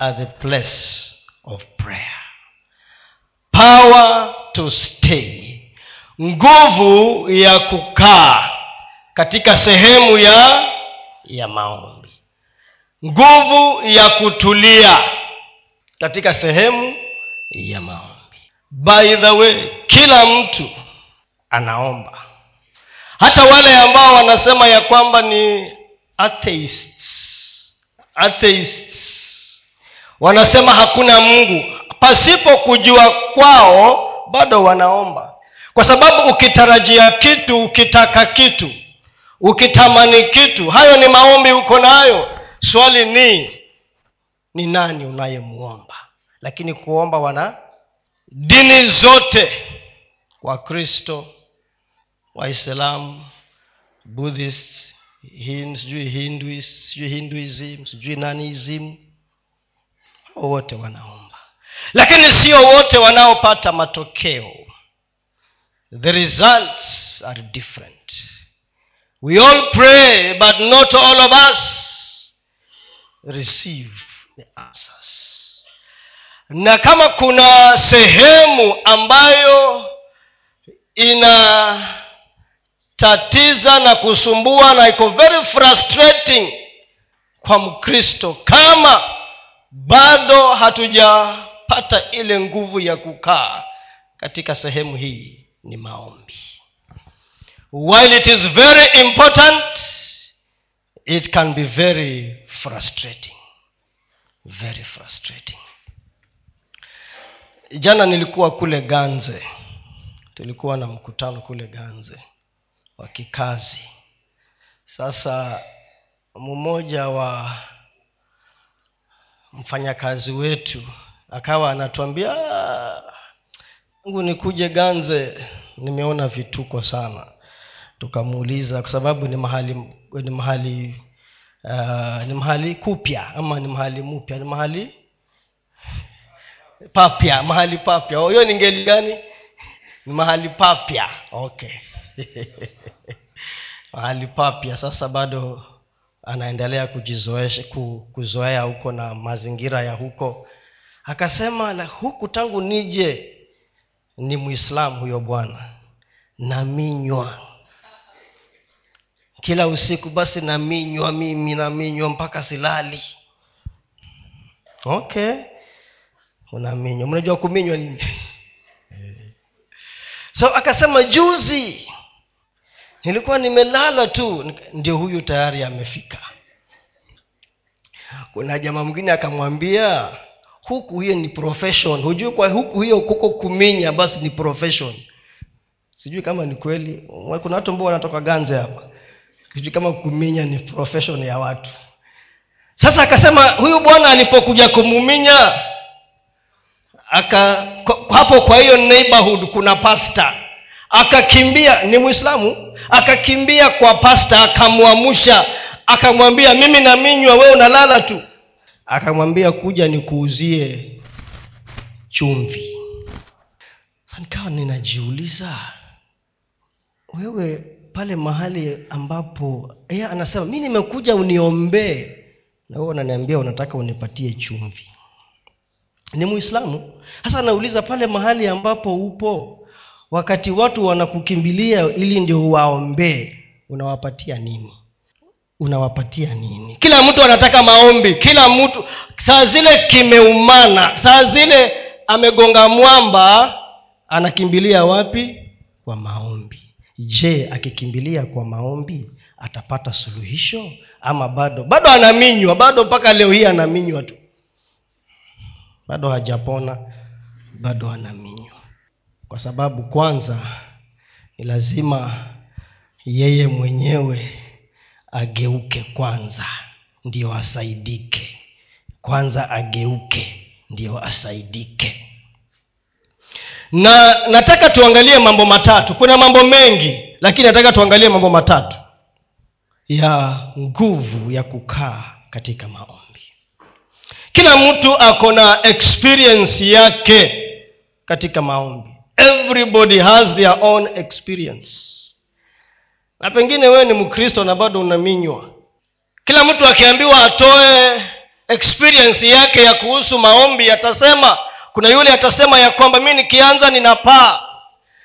at the place of prayer. Power to stay. Nguvu ya kukaa katika sehemu ya ya maombi. Nguvu ya kutulia katika sehemu ya maombi. By the way kila mtu anaomba. Hata wale ambao wanasema ya kwamba ni atheists atheists wanasema hakuna mungu. Pasipo kujua kwao bado wanaomba. Kwa sababu ukitarajia kitu ukitaka kitu ukitamani kitu hayo ni maombi uko nayo. Swali ni ni nani unayemwomba lakini kuomba wana dini zote wakristo waislamu buddhist sijui hinduist sijui hinduism sijui nanism wote wanaomba. Lakini sio wote wanaopata matokeo. The results are different. We all pray but not all of us receive the answers. Na kama kuna sehemu ambayo inatatiza na kusumbua na iko very frustrating kwa mkristo kama bado hatujapata ile nguvu ya kukaa katika sehemu hii ni maombi. While it is very important it can be very frustrating. Very frustrating. Jana nilikuwa kule ganze. Tulikuwa na mkutano kule ganze wa kikazi. Sasa mmoja wa mfanyakazi wetu akawa anatuambia ngu nikuje ganze. Nimeona vituko sana. Tukamuuliza kwa sababu ni mahali ni mahali uh, ni mahali kupya ama ni mahali mupya? Ni mahali papya mahali papya. Hiyo ni ngeli gani? Ni mahali papya. Okay. Mahali papya. Sasa bado anaendelea kujizoesha kuzoea huko na mazingira ya huko. Akasema na huku tangu nije ni mwislamu huyo bwana naminywa kila usiku basi naminywa mimi naminywa mpaka silali. Okay. Unaminywa mnajua kuminywa nini? So akasema juzi nilikuwa nimelala tu ndio huyu tayari amefika. Kuna jamaa mwingine akamwambia huku hiyo ni profession. Hujui kwa huku hiyo kuko kuminya basi ni profession. Sijui kama ni kweli. Kuna watu ambao wanatoka ganze hapa. Sijui kama kuminya ni profession ya watu. Sasa akasema huyu bwana alipokuja kumuminya aka hapo kwa hiyo neighborhood kuna pasta akakimbia ni mwislamu akakimbia kwa pasta akamwamusha akamwambia mimi naminywa wewe unalala tu. Akamwambia kuja nikuuzie chumvi. Nikawa ninajiuliza wewe pale mahali ambapo yeye anasema mi nimekuja uniombee. Na wewe unaniambia unataka unipatie chumvi. Ni muislamu. Hasa anauliza pale mahali ambapo upo wakati watu wanakukimbilia ili ndio waombee unawapatia nini? Unawapatia nini? Kila mtu anataka maombi. Kila mtu saa zile kimeumana saa zile amegonga mwamba anakimbilia wapi? Kwa maombi. Je akikimbilia kwa maombi atapata suluhisho? Ama bado bado anaminywa bado mpaka leo hii anaminywa tu? Bado hajapona bado anaminywa kwa sababu kwanza ni lazima yeye mwenyewe ageuke kwanza ndio asaidike. Kwanza ageuke ndio asaidike. Na nataka tuangalie mambo matatu. Kuna mambo mengi lakini nataka tuangalie mambo matatu ya nguvu ya kukaa katika maombi. Kila mtu ako na experience yake katika maombi everybody has their own experience. Na pengine wewe ni mkristo na bado unaminywa. Kila mtu akiambiwa atoe experience yake ya kuhusu maombi atasema kuna yule atasema ya kwamba mi nikianza ninapaa.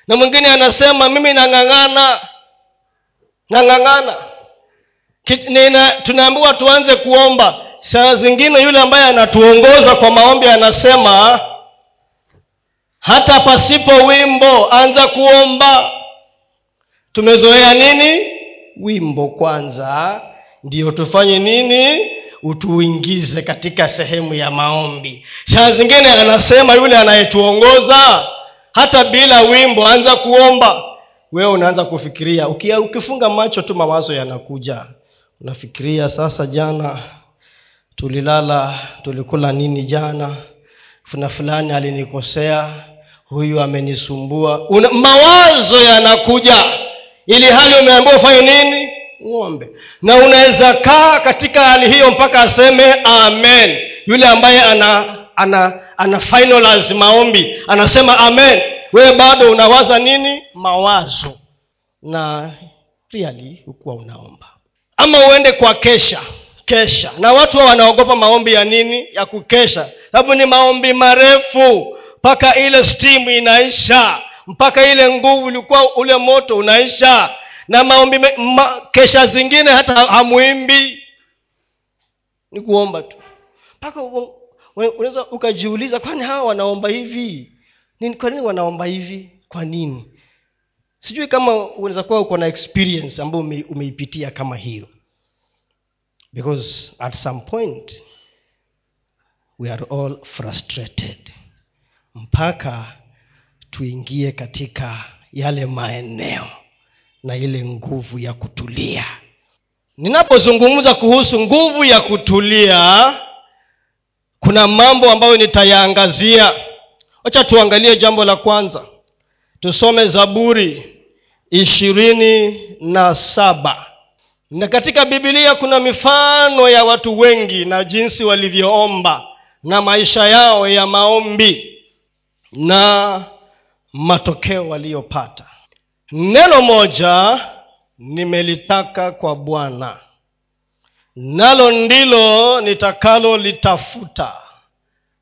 Na mwingine anasema mimi nang'ang'ana nang'ang'ana. Tunaambiwa tuanze kuomba. Saa zingine yule ambaye anatuongoza kwa maombi anasema hata pasipo wimbo anza kuomba. Tumezoea nini? Wimbo kwanza. Ndio tufanye nini? Utuingize katika sehemu ya maombi. Saa zingine anasema yule anayetuongoza hata bila wimbo anza kuomba. Wewe unaanza kufikiria Ukia, ukifunga macho tu mawazo yanakuja. Unafikiria sasa jana tulilala tulikula nini jana? Funa fulani alinikosea huyu amenisumbua. Una, mawazo yanakuja. Ili hali umeambia ufanye nini? Ng'ombe na unaweza kaa katika hali hiyo mpaka aseme amen. Yule ambaye ana ana ana finalize maombi anasema amen. Wewe bado unawaza nini? Mawazo. Na really hukuwa unaomba. Ama uende kwa kesha. Kesha. Na watu wanaogopa maombi ya nini? Ya kukesha. Sababu ni maombi marefu mpaka ile stimu inaisha mpaka ile nguvu ilikuwa ule moto unaisha na maombi ma, kesha zingine hata hamwimbi ni kuomba tu. Mpaka unaweza ukajiuliza kwani hawa wanaomba hivi? Kwa nini wanaomba hivi? Kwa nini? Sijui kama unaweza kuwa uko na experience ambayo ume, umeipitia kama hiyo. Because at some point we are all frustrated mpaka tuingie katika yale maeneo na ile nguvu ya kutulia. Ninapozungumza kuhusu nguvu ya kutulia kuna mambo ambayo nitayaangazia. Wacha tuangalie jambo la kwanza. Tusome zaburi ishirini na saba. Na katika bibilia kuna mifano ya watu wengi na jinsi walivyoomba na maisha yao ya maombi na matokeo waliyopata neno moja nimelitaka kwa bwana. Nalo ndilo nitakalolitafuta.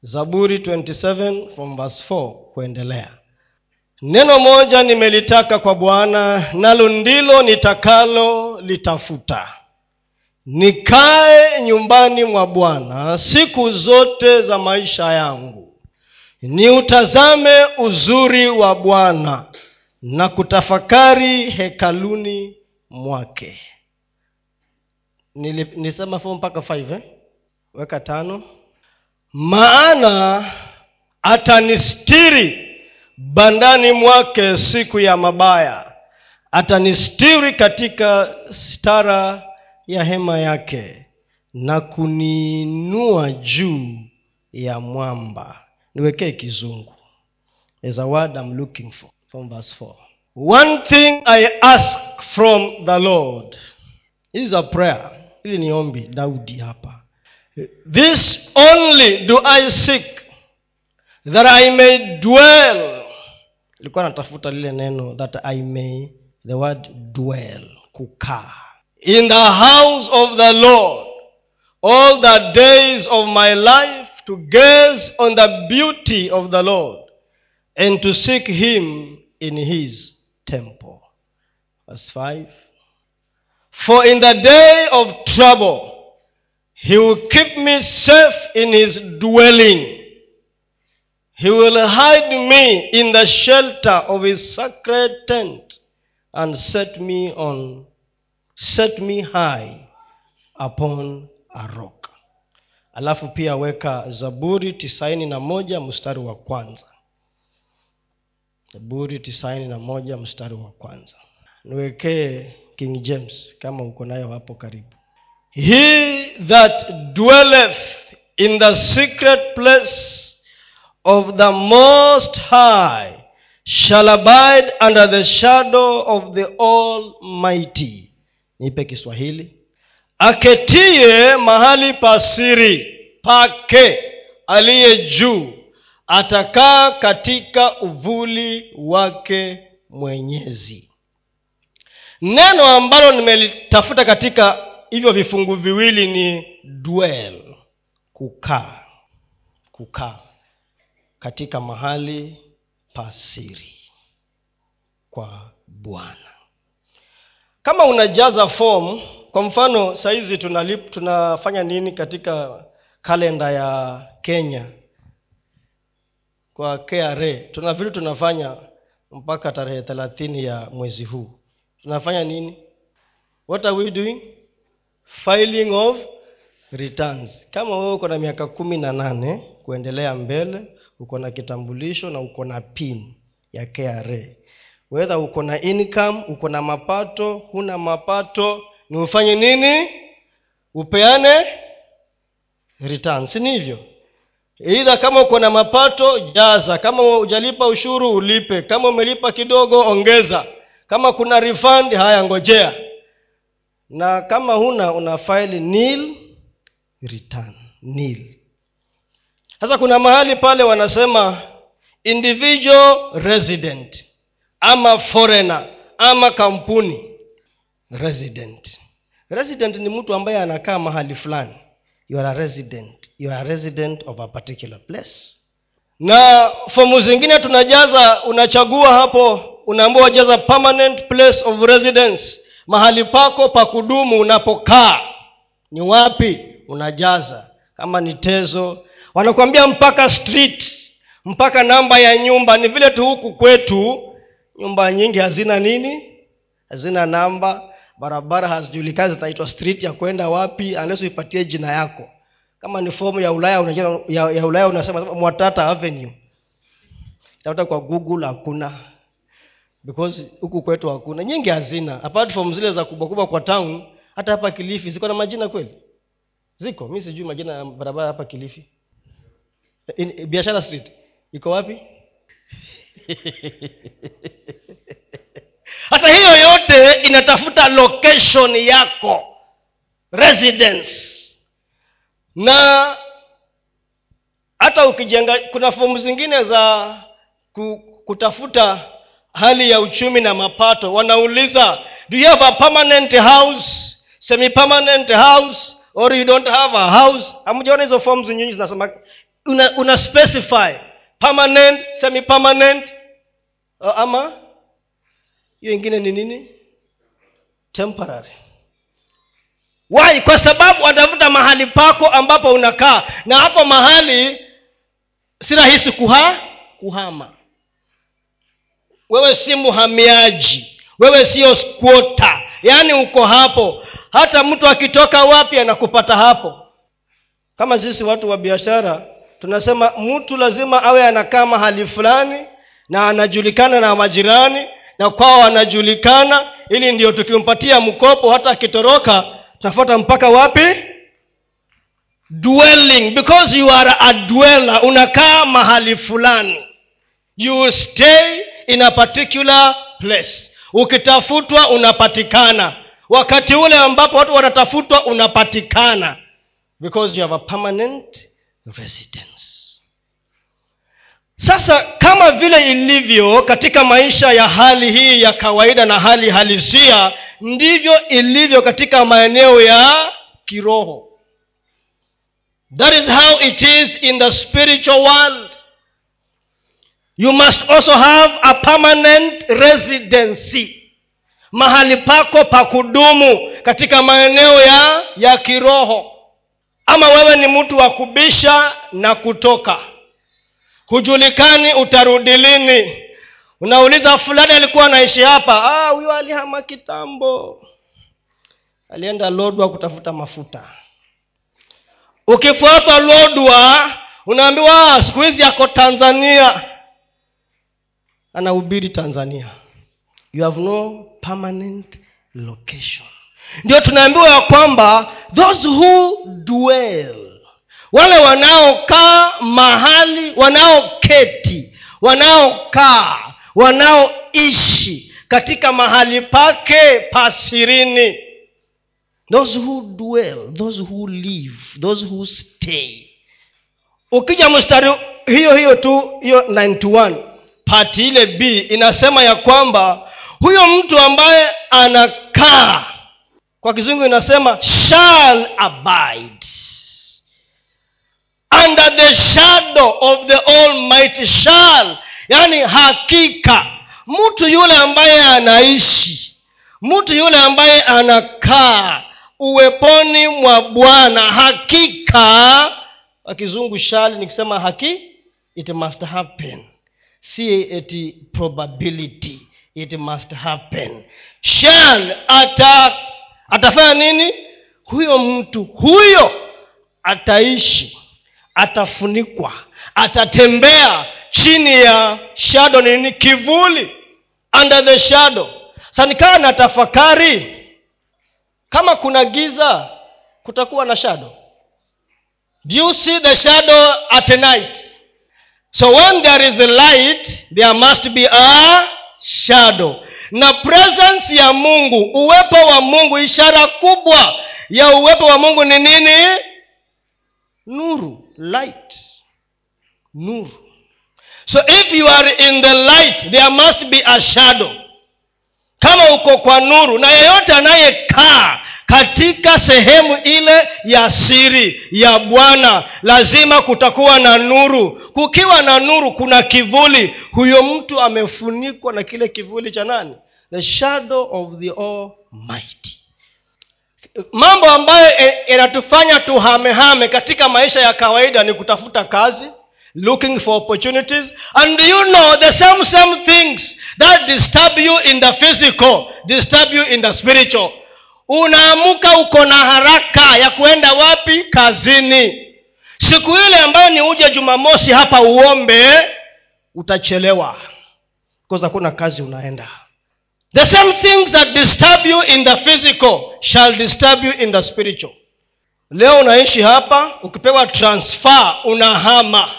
Zaburi 27 from verse 4 kuendelea. Neno moja nimelitaka kwa bwana nalo ndilo nitakalolitafuta. Nikae nyumbani mwa bwana siku zote za maisha yangu niutazame uzuri wa bwana na kutafakari hekaluni mwake. Nisema fo mpaka eh? weka tano. Maana atanistiri bandani mwake siku ya mabaya. Atanistiri katika stara ya hema yake na kuniinua juu ya mwamba niwekee kizungu. Is a word I'm looking for from verse 4 one thing i ask from the lord. Is a prayer. Hili ni ombi daudi hapa. This only do i seek that i may dwell. Ilikuwa natafuta lile neno that i may the word dwell kukaa. In the house of the lord all the days of my life to gaze on the beauty of the lord and to seek him in his temple. Verse 5 for in the day of trouble he will keep me safe in his dwelling. He will hide me in the shelter of his sacred tent and set me on set me high upon a rock alafu pia weka zaburi tisaini na moja mstari wa kwanza. Zaburi tisaini na moja mstari wa kwanza. Niwekee king james kama uko nayo hapo karibu. He that dwelleth in the secret place of the most high shall abide under the shadow of the almighty. Nipe kiswahili aketie mahali pasiri pake aliye juu. Atakaa katika uvuli wake mwenyezi. Neno ambalo nimelitafuta katika hivyo vifungu viwili ni dwell kukaa. Kukaa katika mahali pasiri kwa bwana. Kama unajaza form kwa mfano sahizi tunafanya nini katika kalenda ya kenya? Kwa kra tuna vitu tunafanya mpaka tarehe thelathini ya mwezi huu. Tunafanya nini? What are we doing? Filing of returns. Kama wewe uko na miaka kumi na nane kuendelea mbele uko na kitambulisho na uko na pin ya kra wedha uko na income uko na mapato huna mapato ni ufanye nini? Upeane return si hivyo? Idha kama uko na mapato jaza. Kama hujalipa ushuru ulipe. Kama umelipa kidogo ongeza. Kama kuna refund haya ngojea. Na kama huna una faili nil return nil. Sasa kuna mahali pale wanasema individual resident ama foreigner ama kampuni resident. Resident ni mtu ambaye anakaa mahali fulani. You are a resident. You are a resident of a particular place. Na fomu zingine tunajaza unachagua hapo unaambiwa jaza permanent place of residence. Mahali pako pa kudumu unapokaa. Ni wapi? Unajaza. Kama ni tezo. Wanakuambia mpaka street mpaka namba ya nyumba. Ni vile tu huku kwetu nyumba nyingi hazina nini? Hazina namba barabara hazijulikani zitaitwa street ya kwenda wapi unless uipatie jina yako. Kama ni fomu ya ulaya unajua, ya, ya ulaya unasema mwatata avenue. Tafuta kwa google hakuna. Because huku kwetu hakuna. Nyingi hazina. Apart from zile za kubwa kubwa kwa town hata hapa kilifi ziko na majina kweli? Ziko. Mi sijui majina ya barabara hapa kilifi. Biashara street. Iko wapi hata hiyo yote inatafuta location yako residence. Na hata ukijenga kuna fomu zingine za kutafuta hali ya uchumi na mapato. Wanauliza do you have a permanent house semi permanent house or you don't have a house? Hamjaona hizo fomu nyingi zinasema una, una specify permanent semi permanent ama hiyo ingine ni nini? Temporary. Why? Kwa sababu watafuta mahali pako ambapo unakaa. Na hapo mahali si rahisi kuha kuhama. Wewe si mhamiaji wewe sio squota yaani uko hapo. Hata mtu akitoka wapi anakupata hapo. Kama sisi watu wa biashara tunasema mtu lazima awe anakaa mahali fulani na anajulikana na majirani na kwao wanajulikana. Ili ndio tukimpatia mkopo hata akitoroka tafuata mpaka wapi? Dwelling. Because you are a dweller unakaa mahali fulani. You stay in a particular place. Ukitafutwa unapatikana. Wakati ule ambapo watu wanatafutwa unapatikana. Because you have a permanent residence sasa kama vile ilivyo katika maisha ya hali hii ya kawaida na hali halisia ndivyo ilivyo katika maeneo ya kiroho. That is how it is in the spiritual world. You must also have a permanent residency. Mahali pako pa kudumu katika maeneo ya ya kiroho. Ama wewe ni mtu wa kubisha na kutoka hujulikani utarudi lini. Unauliza fulani alikuwa anaishi hapa. Ah, huyo alihama kitambo. Alienda lodwa kutafuta mafuta. Ukifuatwa lodwa unaambiwa siku hizi yako tanzania. Anahubiri tanzania. You have no permanent location. Ndio tunaambiwa ya kwamba those who dwell wale wanaokaa mahali wanaoketi wanaokaa wanaoishi katika mahali pake pasirini those who dwell those who live those who stay. Ukija mstari hiyo hiyo tu hiyo 91 pati ile b inasema ya kwamba huyo mtu ambaye anakaa kwa kizungu inasema shall abide under the shadow of the almighty shall. Yaani hakika mtu yule ambaye anaishi mtu yule ambaye anakaa uweponi mwa bwana hakika akizungu shali nikisema haki it must happen. Si probability it must happen. Shall ata atafanya nini? Huyo mtu huyo ataishi atafunikwa atatembea chini ya shado nini? Kivuli under the shadow. Sanikaa na tafakari kama kuna giza kutakuwa na shadow. Do you see the shadow at night? So when there is a light there must be a shadow. Na presence ya mungu uwepo wa mungu ishara kubwa ya uwepo wa mungu ni nini? Nuru light nur. So if you are in the light there must be a shadow. Kama uko kwa nuru na yeyote anayekaa katika sehemu ile ya siri ya bwana lazima kutakuwa na nuru. Kukiwa na nuru kuna kivuli. Huyo mtu amefunikwa na kile kivuli cha nani? The shadow of the almighty mambo ambayo inatufanya tuhamehame katika maisha ya kawaida ni kutafuta kazi looking for opportunities and you know the same same things that disturb you in the physical disturb you in the spiritual. Unaamuka uko na haraka ya kuenda wapi? Kazini. Siku ile ambayo ni uje jumamosi hapa uombe utachelewa. Because hakuna kazi unaenda the same things that disturb you in the physical shall disturb you in the spiritual. Leo unaishi hapa ukipewa transfer unahama.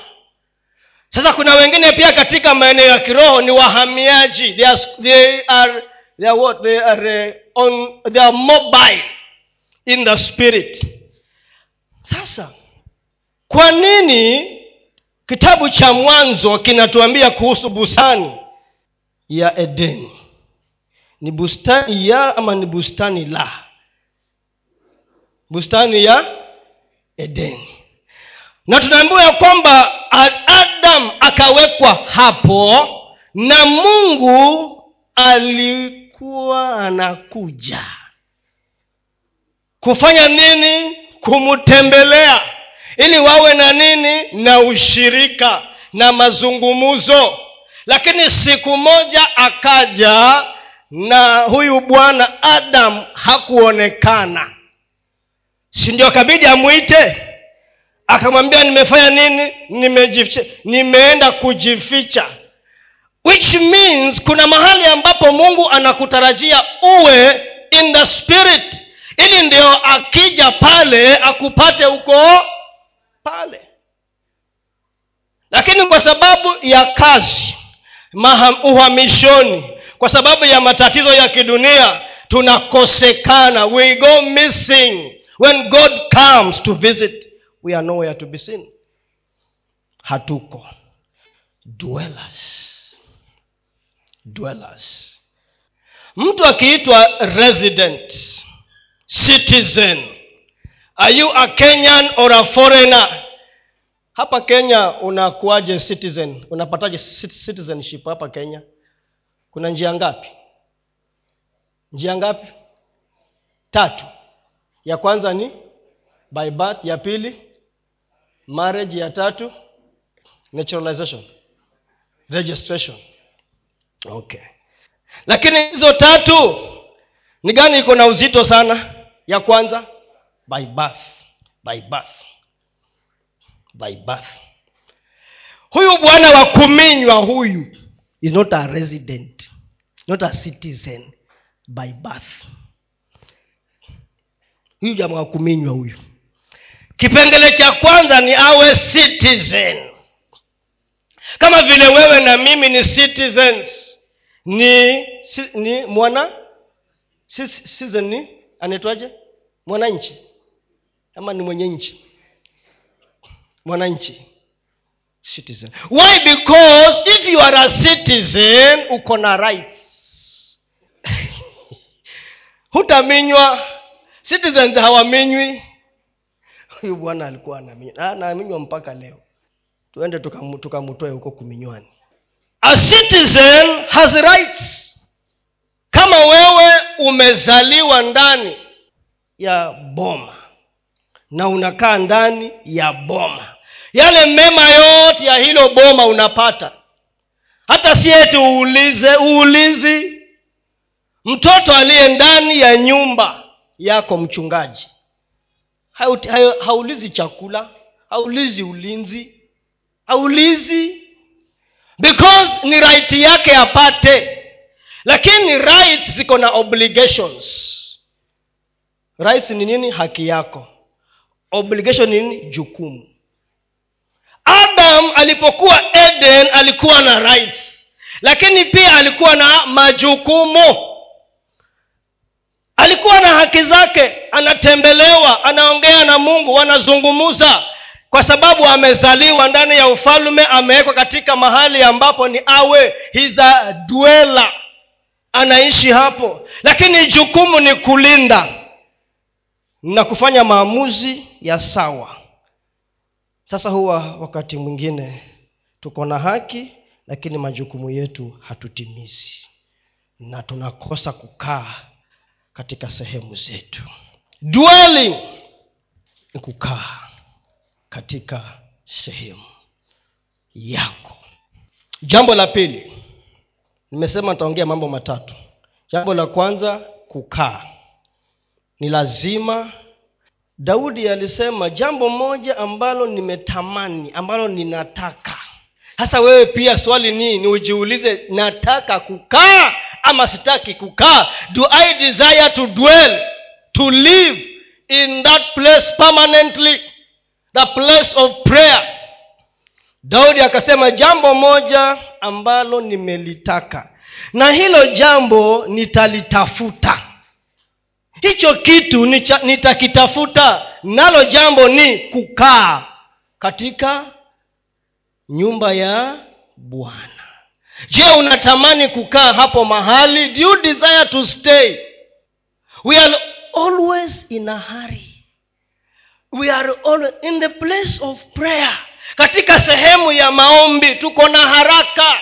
Sasa kuna wengine pia katika maeneo ya kiroho ni wahamiaji. They are, they are, they are what? They are, uh, on, they are mobile in the spirit. Sasa kwa nini kitabu cha mwanzo kinatuambia kuhusu busani ya edeni ni bustani ya ama ni bustani la? Bustani ya edeni na tunaambiwa ya kwamba adam akawekwa hapo na mungu alikuwa anakuja. Kufanya nini? Kumtembelea. Ili wawe na nini? Na ushirika na mazungumzo. Lakini siku moja akaja na huyu bwana adam hakuonekana. Si ndio kabidi amwite? Akamwambia nimefanya nini? Nimejificha nimeenda kujificha. Which means kuna mahali ambapo mungu anakutarajia uwe in the spirit. Ili ndio akija pale akupate huko pale. Lakini kwa sababu ya kazi uhamishoni kwa sababu ya matatizo ya kidunia tunakosekana. We go missing. When god comes to visit we are nowhere to be seen. Hatuko. Dwellers. Dwellers. Mtu akiitwa resident citizen are you a kenyan or a foreigner? Hapa kenya unakuaje citizen? Unapataje citizenship hapa kenya kuna njia ngapi? Njia ngapi? Tatu. Ya kwanza ni by birth ya pili marriage ya tatu naturalization registration. Okay. Lakini hizo tatu ni gani iko na uzito sana? Ya kwanza by birth by birth by birth. Huyu bwana wa kuminywa huyu is not a resident not a citizen by birth. Huyu jamaa wa kuminywa huyu. Kipengele cha kwanza ni awe citizen. Kama vile wewe na mimi ni citizens ni si, ni mwana citizen ni anaitwaje? Mwananchi. Ama ni mwenye nchi. Mwananchi citizen. Why? Because if you are a citizen uko na rights. Hutaminywa. Citizens hawaminywi. Huyu bwana alikuwa anaminywa anaminywa mpaka leo. Tuende tukamu- tuka huko kuminywani. A citizen has rights. Kama wewe umezaliwa ndani ya boma na unakaa ndani ya boma yale mema yote ya hilo boma unapata. Hata si eti uulize uulizi. Mtoto aliye ndani ya nyumba yako mchungaji. Haulizi chakula haulizi ulinzi haulizi. Because ni right yake apate. Lakini rights ziko na obligations. Rights ni nini? Haki yako. Obligation ni nini? Jukumu adam alipokuwa eden alikuwa na rights. Lakini pia alikuwa na majukumu. Alikuwa na haki zake. Anatembelewa anaongea na mungu wanazungumuza. Kwa sababu amezaliwa ndani ya ufalme amewekwa katika mahali ambapo ni awe hiza dwela anaishi hapo. Lakini jukumu ni kulinda na kufanya maamuzi ya sawa sasa huwa wakati mwingine tuko na haki lakini majukumu yetu hatutimizi. Na tunakosa kukaa katika sehemu zetu. Dwelling ni kukaa katika sehemu yako. Jambo la pili nimesema nitaongea mambo matatu. Jambo la kwanza kukaa. Ni lazima daudi alisema jambo moja ambalo nimetamani ambalo ninataka. Hasa wewe pia swali ni ni ujiulize nataka kukaa ama sitaki kukaa? Do i desire to dwell to live in that place permanently the place of prayer? Daudi akasema jambo moja ambalo nimelitaka. Na hilo jambo nitalitafuta hicho kitu nitakitafuta. Nalo jambo ni kukaa katika nyumba ya bwana. Je unatamani kukaa hapo mahali? Do you desire to stay? We are always in a hurry. We are always in the place of prayer. Katika sehemu ya maombi tuko na haraka.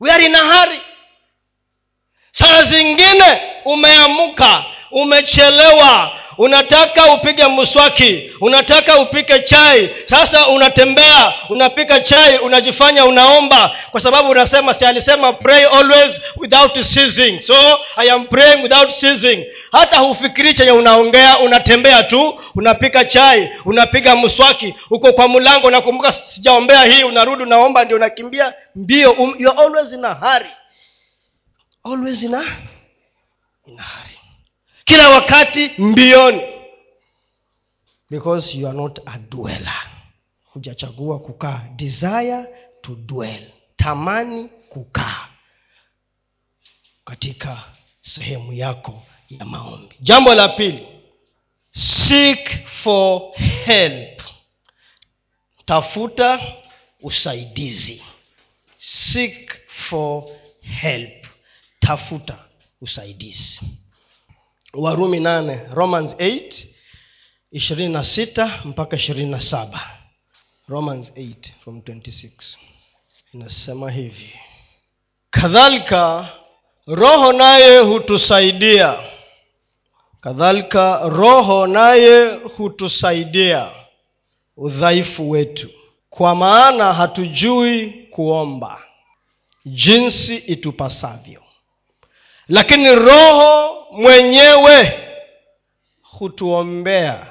We are in a hurry. Saa zingine umeamuka umechelewa unataka upige mswaki unataka upike chai. Sasa unatembea unapika chai unajifanya unaomba kwa sababu unasema si alisema pray always without ceasing. So i am praying without ceasing. Hata hufikiri chenye unaongea unatembea tu unapika chai unapiga mswaki uko kwa mlango unakumbuka sijaombea hii unarudi unaomba ndio unakimbia. Mbio um, you are always in a hurry. Always in a, in kila wakati mbioni. Because you are not a dweller. Hujachagua kukaa. Desire to dwell. Tamani kukaa katika sehemu yako ya maombi. Jambo la pili. Seek for help. Tafuta usaidizi. Seek for help. Tafuta usaidizi. Warumi nane romans 8 ishirini na sita mpaka ishirini na saba. Romans 8 from 26 inasema hivi. Kadhalika roho naye hutusaidia. Kadhalika roho naye hutusaidia udhaifu wetu. Kwa maana hatujui kuomba. Jinsi itupasavyo lakini roho mwenyewe hutuombea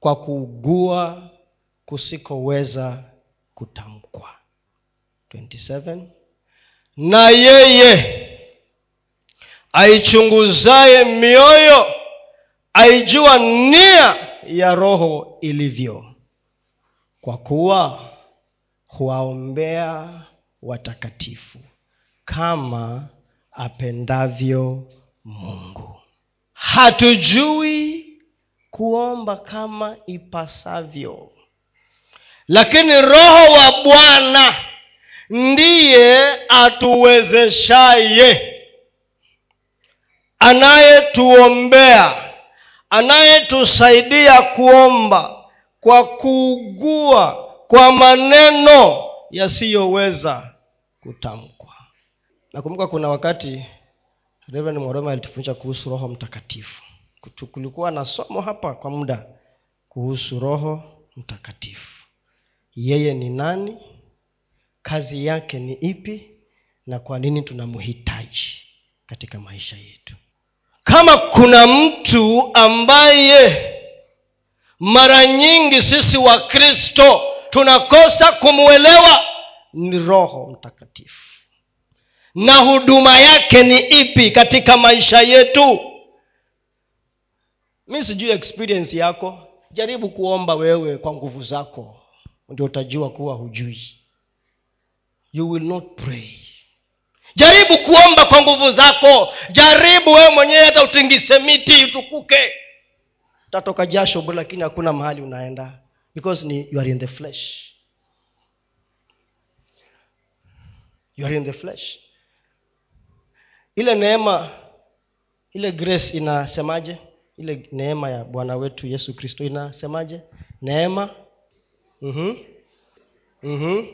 kwa kuugua kusikoweza kutamkwa 27 na yeye aichunguzaye mioyo aijua nia ya roho ilivyo. Kwa kuwa huwaombea watakatifu kama apendavyo mungu. Hatujui kuomba kama ipasavyo. Lakini roho wa bwana ndiye atuwezeshaye. Anayetuombea anayetusaidia kuomba kwa kuugua kwa maneno yasiyoweza kutamkwa nakumbuka kuna wakati reverend mwaroma alitufundisha kuhusu roho mtakatifu. Kulikuwa na somo hapa kwa muda kuhusu roho mtakatifu. Yeye ni nani? Kazi yake ni ipi? Na kwa nini tunamhitaji katika maisha yetu? Kama kuna mtu ambaye mara nyingi sisi wa kristo tunakosa kumwelewa ni roho mtakatifu na huduma yake ni ipi katika maisha yetu? Mi sijui experience yako. Jaribu kuomba wewe kwa nguvu zako. Ndio utajua kuwa hujui. You will not pray. Jaribu kuomba kwa nguvu zako. Jaribu wewe mwenyewe hata utingise miti utukuke. Utatoka jasho lakini hakuna mahali unaenda. Because ni you are in the flesh. You are in the flesh ile neema ile grace inasemaje? Ile neema ya bwana wetu yesu kristo inasemaje? Neema. Mm-hmm. Mm-hmm.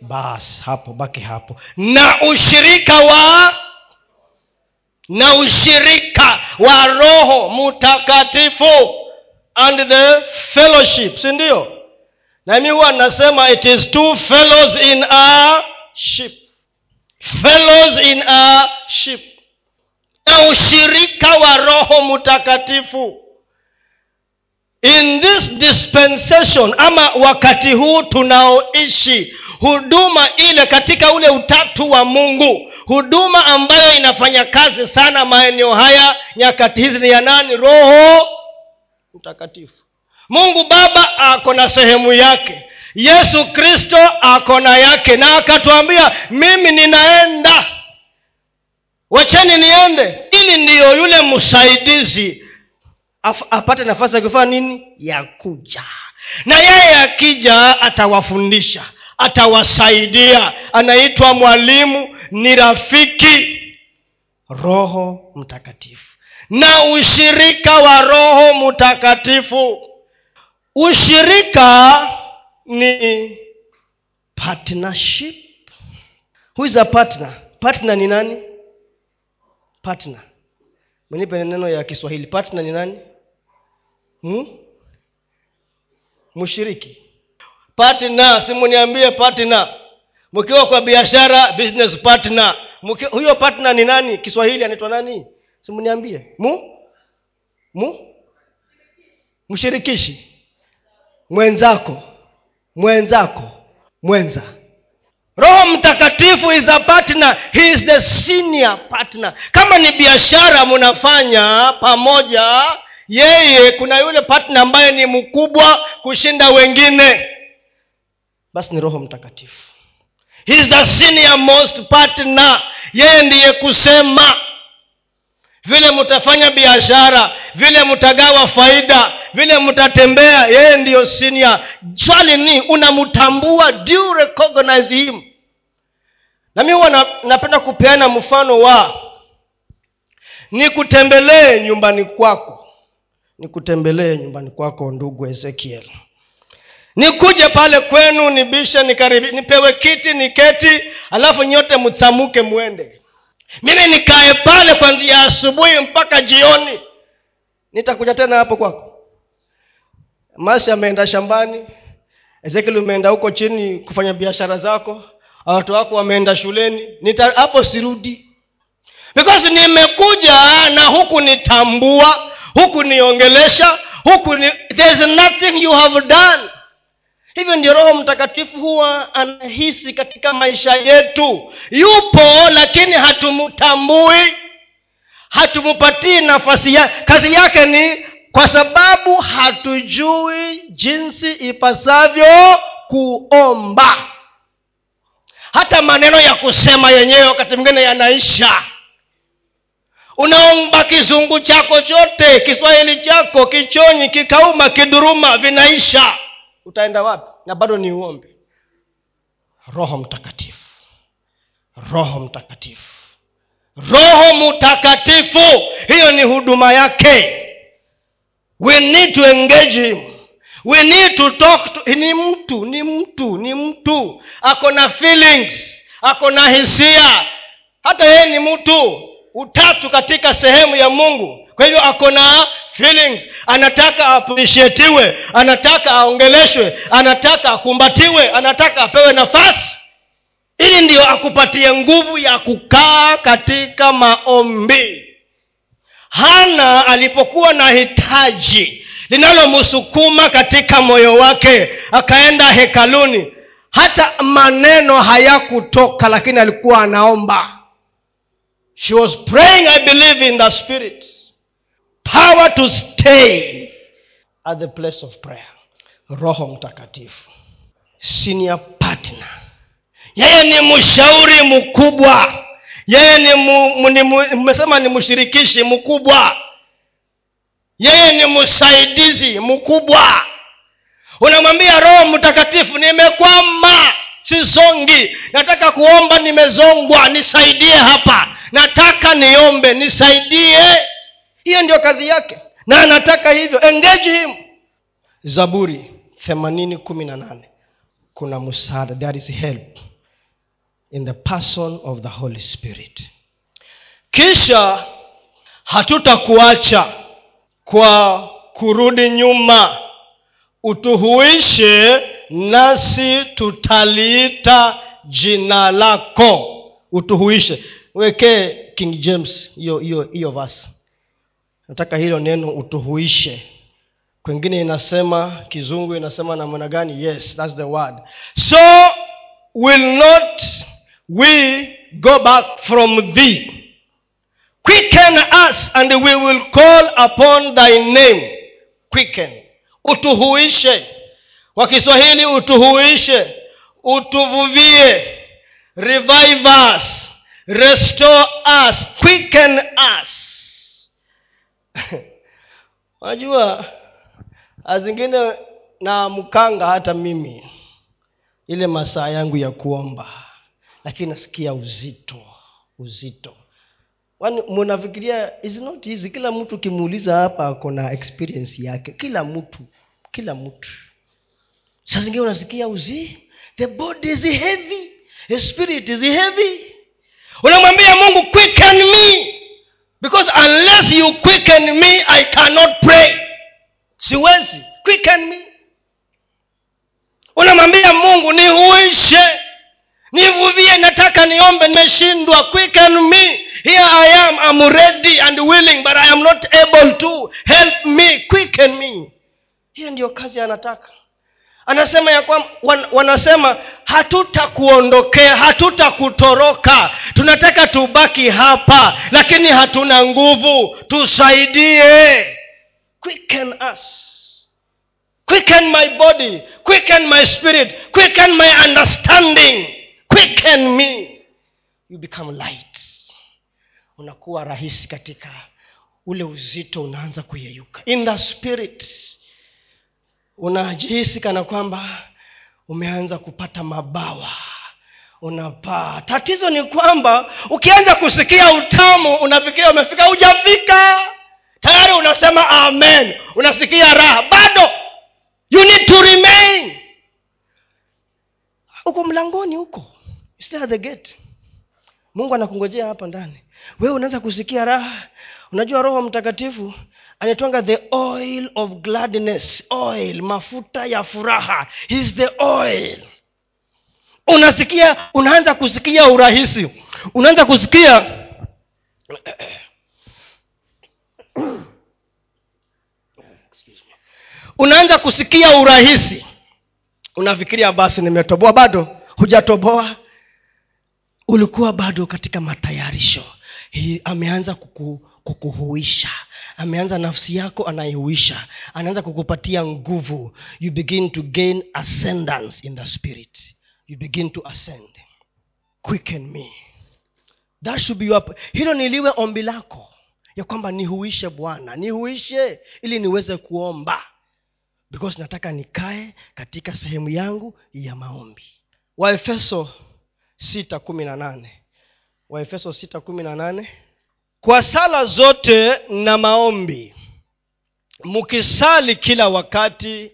bas hapo baki hapo. Na ushirika wa na ushirika wa roho mtakatifu and the fellowship si ndio? Nami huwa nasema it is two fellows in a ship fellows in a ship. Na ushirika wa roho mtakatifu in this dispensation ama wakati huu tunaoishi huduma ile katika ule utatu wa mungu. Huduma ambayo inafanya kazi sana maeneo haya nyakati hizi ni ya nani? Roho mtakatifu mungu baba ako na sehemu yake yesu kristo ako na yake. Na akatwambia mimi ninaenda. Wacheni niende. Ili ndiyo yule msaidizi apate nafasi ya kufanya nini? Ya kuja. Na yeye akija atawafundisha atawasaidia. Anaitwa mwalimu ni rafiki. Roho mtakatifu. Na ushirika wa roho mtakatifu. Ushirika ni partnership. Who is a partner? Partner ni nani? Partner. Menipe neno ya kiswahili. Partner ni nani? Hmm? mshiriki partner simuniambie partner. Mkiwa kwa biashara business partner. Mukiwa, huyo partner ni nani? Kiswahili anaitwa nani? Simuniambie mu? Mu? Mshirikishi mwenzako mwenzako mwenza. Roho mtakatifu is a partner. He is the senior partner. Kama ni biashara mnafanya pamoja yeye kuna yule partner ambaye ni mkubwa kushinda wengine. Basi ni roho mtakatifu. He is the senior most partner. Yeye ndiye kusema vile mtafanya biashara vile mtagawa faida vile mtatembea yeye ndiyo sinia swali ni unamtambua do recognize him? Na mi huwa na, napenda kupeana mfano wa nikutembelee nyumbani kwako. Nikutembelee nyumbani kwako ndugu ezekiel. Nikuje pale kwenu nibishe nipewe kiti niketi alafu nyote mtsamuke mwende mimi nikae pale kwanzia asubuhi mpaka jioni. Nitakuja tena hapo kwako. Masi ameenda shambani ezekiel umeenda huko chini kufanya biashara zako watu wako wameenda shuleni. Nita hapo sirudi. Because nimekuja na huku nitambua huku niongelesha huku ni, there's nothing you have done hivyo ndio roho mtakatifu huwa anahisi katika maisha yetu. Yupo lakini hatumtambui hatumpatii nafasi ya kazi yake ni kwa sababu hatujui jinsi ipasavyo kuomba. Hata maneno ya kusema yenyewe wakati mwingine yanaisha. Unaomba kizungu chako chote kiswahili chako kichonyi kikauma kidhuruma vinaisha utaenda wapi? Na bado ni uombe. Roho mtakatifu. Roho mtakatifu. Roho mtakatifu! Hiyo ni huduma yake. We need to engage him. We need to talk to ni mtu ni mtu ni mtu. Ako na feelings ako na hisia. Hata yeye ni mtu. Utatu katika sehemu ya mungu. Kwa hivyo ako na feelings. Anataka appreciatiwe anataka aongeleshwe anataka akumbatiwe anataka apewe nafasi. Ili ndiyo akupatie nguvu ya kukaa katika maombi. Hana alipokuwa na hitaji linalomsukuma katika moyo wake akaenda hekaluni hata maneno hayakutoka lakini alikuwa anaomba. She was praying i believe in the spirit power to stay at the place of prayer. Roho mtakatifu senior partner. Yeye ni mshauri mkubwa. Yeye ni mmesema ni mshirikishi mkubwa. Yeye ni msaidizi mkubwa. Unamwambia roho mtakatifu nimekwama sisongi nataka kuomba nimezongwa nisaidie hapa. Nataka niombe nisaidie hiyo ndio kazi yake. Na anataka hivyo. Engage him. Zaburi themanini kumi na nane. Kuna msaada. There is help in the person of the holy spirit. Kisha hatutakuacha kwa kurudi nyuma. Utuhuishe nasi tutaliita jina lako. Utuhuishe. Wekee king james hiyo hiyo hiyo vasi nataka hilo neno utuhuishe. Kwengine inasema kizungu inasema namna gani? Yes thats the word. So will not we go back from thee? Quicken us and we will call upon thy name. Quicken. Utuhuishe. Kwa kiswahili utuhuishe. Utuvuvie. Revive us. Restore us. Quicken us unajua azingine na mkanga hata mimi ile masaa yangu ya kuomba lakini nasikia uzito uzito. Munafikiria is not easy. Kila mtu ukimuuliza hapa ako na experience yake. Kila mtu kila mtu. Saa zingine unasikia uzi the body is heavy the spirit is heavy. Unamwambia mungu quicken me because unless you quicken me i cannot pray. Siwezi. Quicken me. Unamwambia mungu nihuishe nivuvie nataka niombe nimeshindwa. Quicken me. Here i am. Am ready and willing but i am not able to. Help me. Quicken me. Hiyo ndiyo kazi anataka anasema ya kwamba wan, wanasema hatutakuondokea hatutakutoroka tunataka tubaki hapa lakini hatuna nguvu. Tusaidie. Quicken us. Quicken my body. Quicken my spirit. Quicken my understanding. Quicken me. You become light. Unakuwa rahisi katika ule uzito unaanza kuyeyuka. In the spirit unajihisi kana kwamba umeanza kupata mabawa. Unapaa. Tatizo ni kwamba ukianza kusikia utamu unafikiria umefika hujafika. Tayari unasema amen. Unasikia raha. Bado you need to remain. Huko mlangoni huko. The gate mungu anakungojea hapa ndani. Wewe unaanza kusikia raha. Unajua roho mtakatifu anaitwanga the oil of gladness oil mafuta ya furaha. Is the oil. Unasikia unaanza kusikia urahisi. Unaanza kusikia unaanza kusikia urahisi. Unafikiria basi nimetoboa. Bado hujatoboa ulikuwa bado katika matayarisho. Ameanza kuku, kukuhuisha. Ameanza nafsi yako anaihuisha anaanza kukupatia nguvu. You begin to gain ascendance in the spirit. You begin to ascend. Quicken me. That should be your, hilo niliwe ombi lako. Ya kwamba nihuishe bwana. Nihuishe ili niweze kuomba. Because nataka nikae katika sehemu yangu ya maombi. Waefeso sita kumi na nane. Waefeso sita kumi na nane. Kwa sala zote na maombi mkisali kila wakati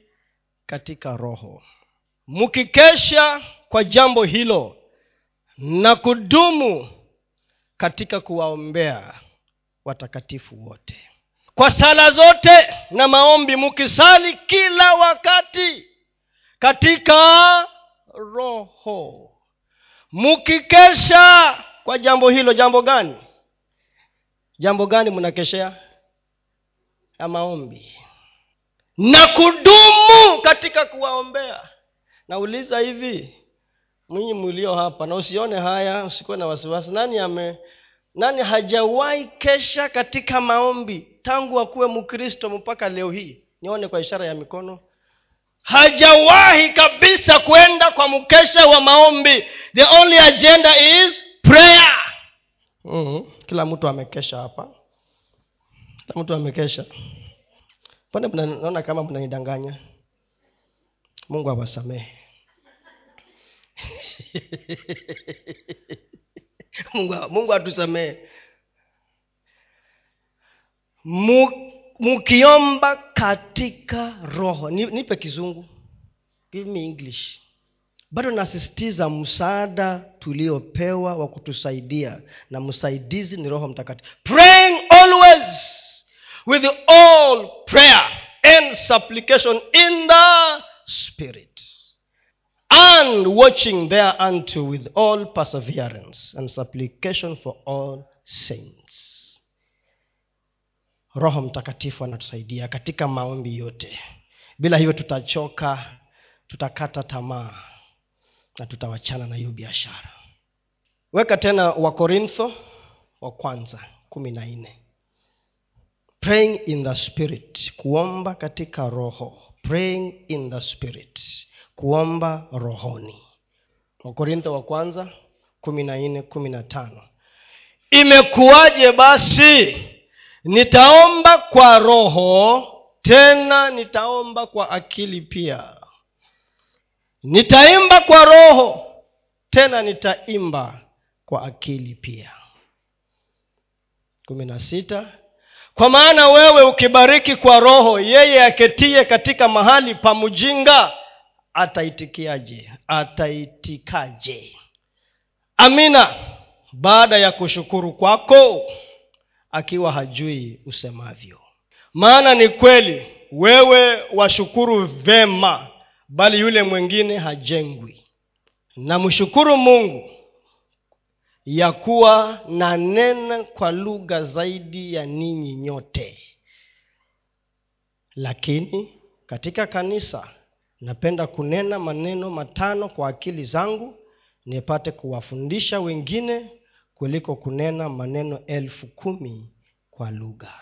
katika roho. Mkikesha kwa jambo hilo na kudumu katika kuwaombea watakatifu wote. Kwa sala zote na maombi mkisali kila wakati katika roho mkikesha kwa jambo hilo jambo gani? Jambo gani mnakeshea ya maombi. Na kudumu katika kuwaombea. Nauliza hivi mwinyi mlio hapa na usione haya usikuwe na wasiwasi. Nani ame nani hajawahi kesha katika maombi tangu akuwe mkristo mpaka leo hii? Nione kwa ishara ya mikono hajawahi kabisa kwenda kwa mkesha wa maombi. The only agenda is prayer. Mm-hmm. kila mtu amekesha hapa. Kila mtu amekesha. Pone naona kama mnanidanganya mungu awasamehe. Mungu atusamehe mukiomba katika roho. Nipe kizungu. Give me english. Bado nasisitiza msaada tuliopewa wa kutusaidia. Na msaidizi ni roho mtakatifu. Praying always with all prayer and supplication in the spirit. And watching thereunto with all perseverance and supplication for all saints roho mtakatifu anatusaidia katika maombi yote. Bila hivyo tutachoka tutakata tamaa na tutawachana na hiyo biashara. Weka tena wakorintho wa kwanza kumi na nne. Praying in the spirit kuomba katika roho. Praying in the spirit kuomba rohoni. Wakorintho wa kwanza kumi na nne kumi na tano. Imekuwaje basi nitaomba kwa roho tena nitaomba kwa akili pia. Nitaimba kwa roho tena nitaimba kwa akili pia. Kumi na sita. Kwa maana wewe ukibariki kwa roho yeye aketie katika mahali pa mjinga ataitikiaje? Ataitikaje? Amina. Baada ya kushukuru kwako akiwa hajui usemavyo. Maana ni kweli wewe washukuru vema bali yule mwingine hajengwi. Namshukuru mungu ya kuwa nanena kwa lugha zaidi ya ninyi nyote. Lakini katika kanisa napenda kunena maneno matano kwa akili zangu nipate kuwafundisha wengine kuliko kunena maneno elfu kumi kwa lugha.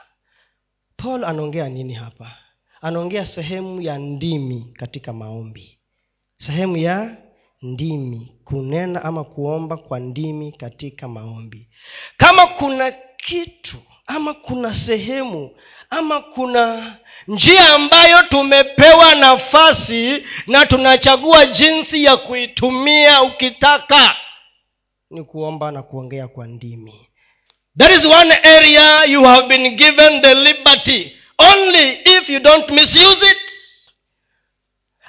Paul anaongea nini hapa? Anaongea sehemu ya ndimi katika maombi. Sehemu ya ndimi kunena ama kuomba kwa ndimi katika maombi. Kama kuna kitu ama kuna sehemu ama kuna njia ambayo tumepewa nafasi na tunachagua jinsi ya kuitumia ukitaka ni kuomba na kuongea kwa ndimi. That is one area you have been given the liberty. Only if you don't misuse it.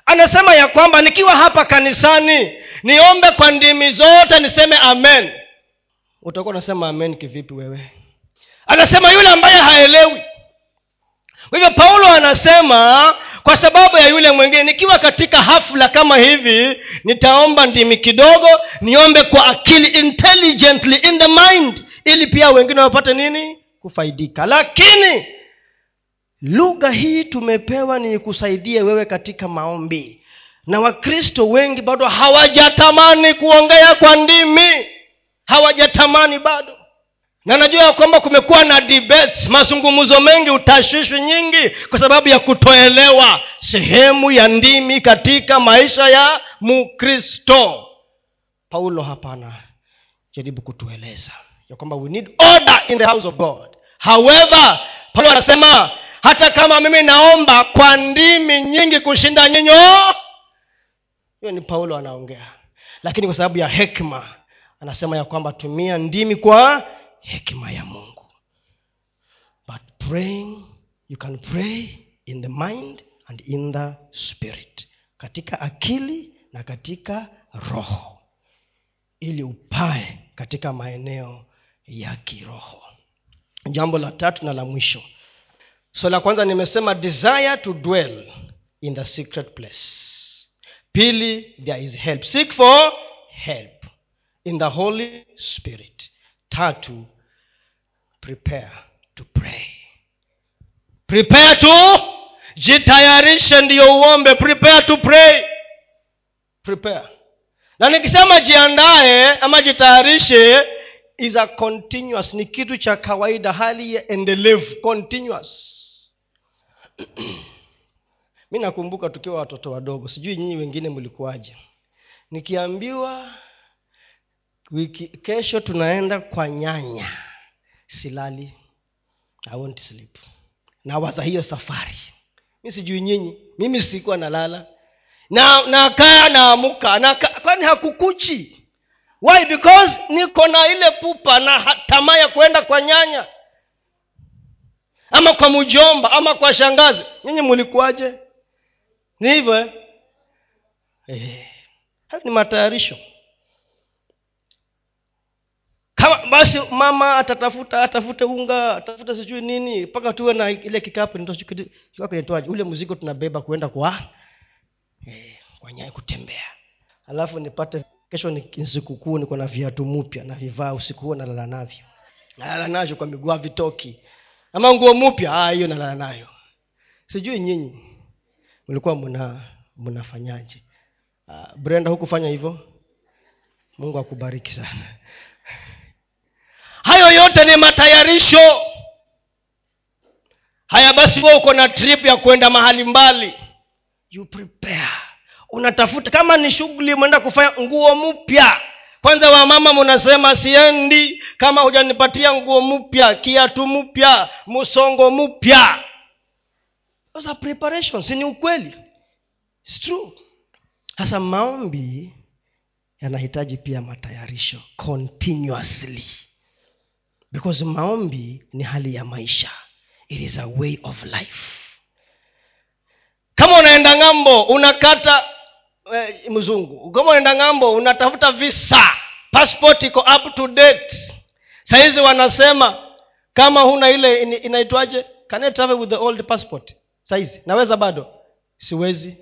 Anasema ya kwamba nikiwa hapa kanisani niombe kwa ndimi zote niseme amen. Utakuwa unasema amen kivipi wewe? Anasema yule ambaye haelewi. Kwa hivyo paulo anasema kwa sababu ya yule mwingine nikiwa katika hafla kama hivi nitaomba ndimi kidogo niombe kwa akili intelligently in the mind ili pia wengine wapate nini? Kufaidika. Lakini lugha hii tumepewa ni kusaidia wewe katika maombi. Na wakristo wengi bado hawajatamani kuongea kwa ndimi. Hawajatamani bado na najua ya kwamba kumekuwa na debates mazungumzo mengi utashishwi nyingi kwa sababu ya kutoelewa sehemu ya ndimi katika maisha ya mkristo paulo hapana jaribu kutueleza ya kwamba we need order in the house of god. However paulo anasema hata kama mimi naomba kwa ndimi nyingi kushinda nyinyo hiyo ni paulo anaongea. Lakini kwa sababu ya hekma anasema ya kwamba tumia ndimi kwa hekima ya mungu. But praying you can pray in the mind and in the spirit. Katika akili na katika roho. Ili upae katika maeneo ya kiroho. Jambo la tatu na la mwisho. So la kwanza nimesema desire to dwell in the secret place. Pili there is help. Seek for help in the holy spirit tatu prepare to pray. Prepare to jitayarishe ndiyo uombe. Prepare to pray. Prepare. Na nikisema jiandae ama jitayarishe is a continuous. Ni kitu cha kawaida hali ya endelevu continuous. Mi nakumbuka tukiwa watoto wadogo sijui nyinyi wengine mlikuwaje. Nikiambiwa wiki kesho tunaenda kwa nyanya. Silali i won't sleep. Nawaza hiyo safari. Mi sijui nyinyi mimi sikuwa nalala. Na nakaa naamuka. Na kwani hakukuchi? Why? Because niko na ile pupa na tamaa ya kuenda kwa nyanya. Ama kwa mjomba ama kwa shangazi. Nyinyi mulikuwaje? Ni hivyo eh? eh. ni matayarisho basi mama atatafuta atafute unga atafute sijui nini mpaka tuwe na ile kikapu nitoaje ule mzigo tunabeba kuenda kwa eh, kwa nyaya kutembea. Alafu nipate kesho ni niko na viatu mpya navivaa usiku huo nalala navyo. Nalala navyo kwa miguu vitoki ama nguo mpya hiyo nalala nayo. Sijui nyinyi mlikuwa mna mnafanyaje uh, brenda hukufanya hivyo? Mungu akubariki sana hayo yote ni matayarisho. Haya basi huwa uko na trip ya kwenda mahali mbali. You prepare. Unatafuta kama ni shughuli umeenda kufanya nguo mpya. Kwanza wamama munasema siendi. Kama hujanipatia nguo mpya kiatu mpya msongo mpya. Preparations. Ni ukweli. It's true. Sasa maombi yanahitaji pia matayarisho continuously because maombi ni hali ya maisha. It is a way of life. Kama unaenda ng'ambo unakata eh, mzungu. Kama unaenda ng'ambo unatafuta visa. Passport iko up to date. Sahizi wanasema kama huna ile inaitwaje? Can I travel with the old passport? Sahizi naweza bado? Siwezi.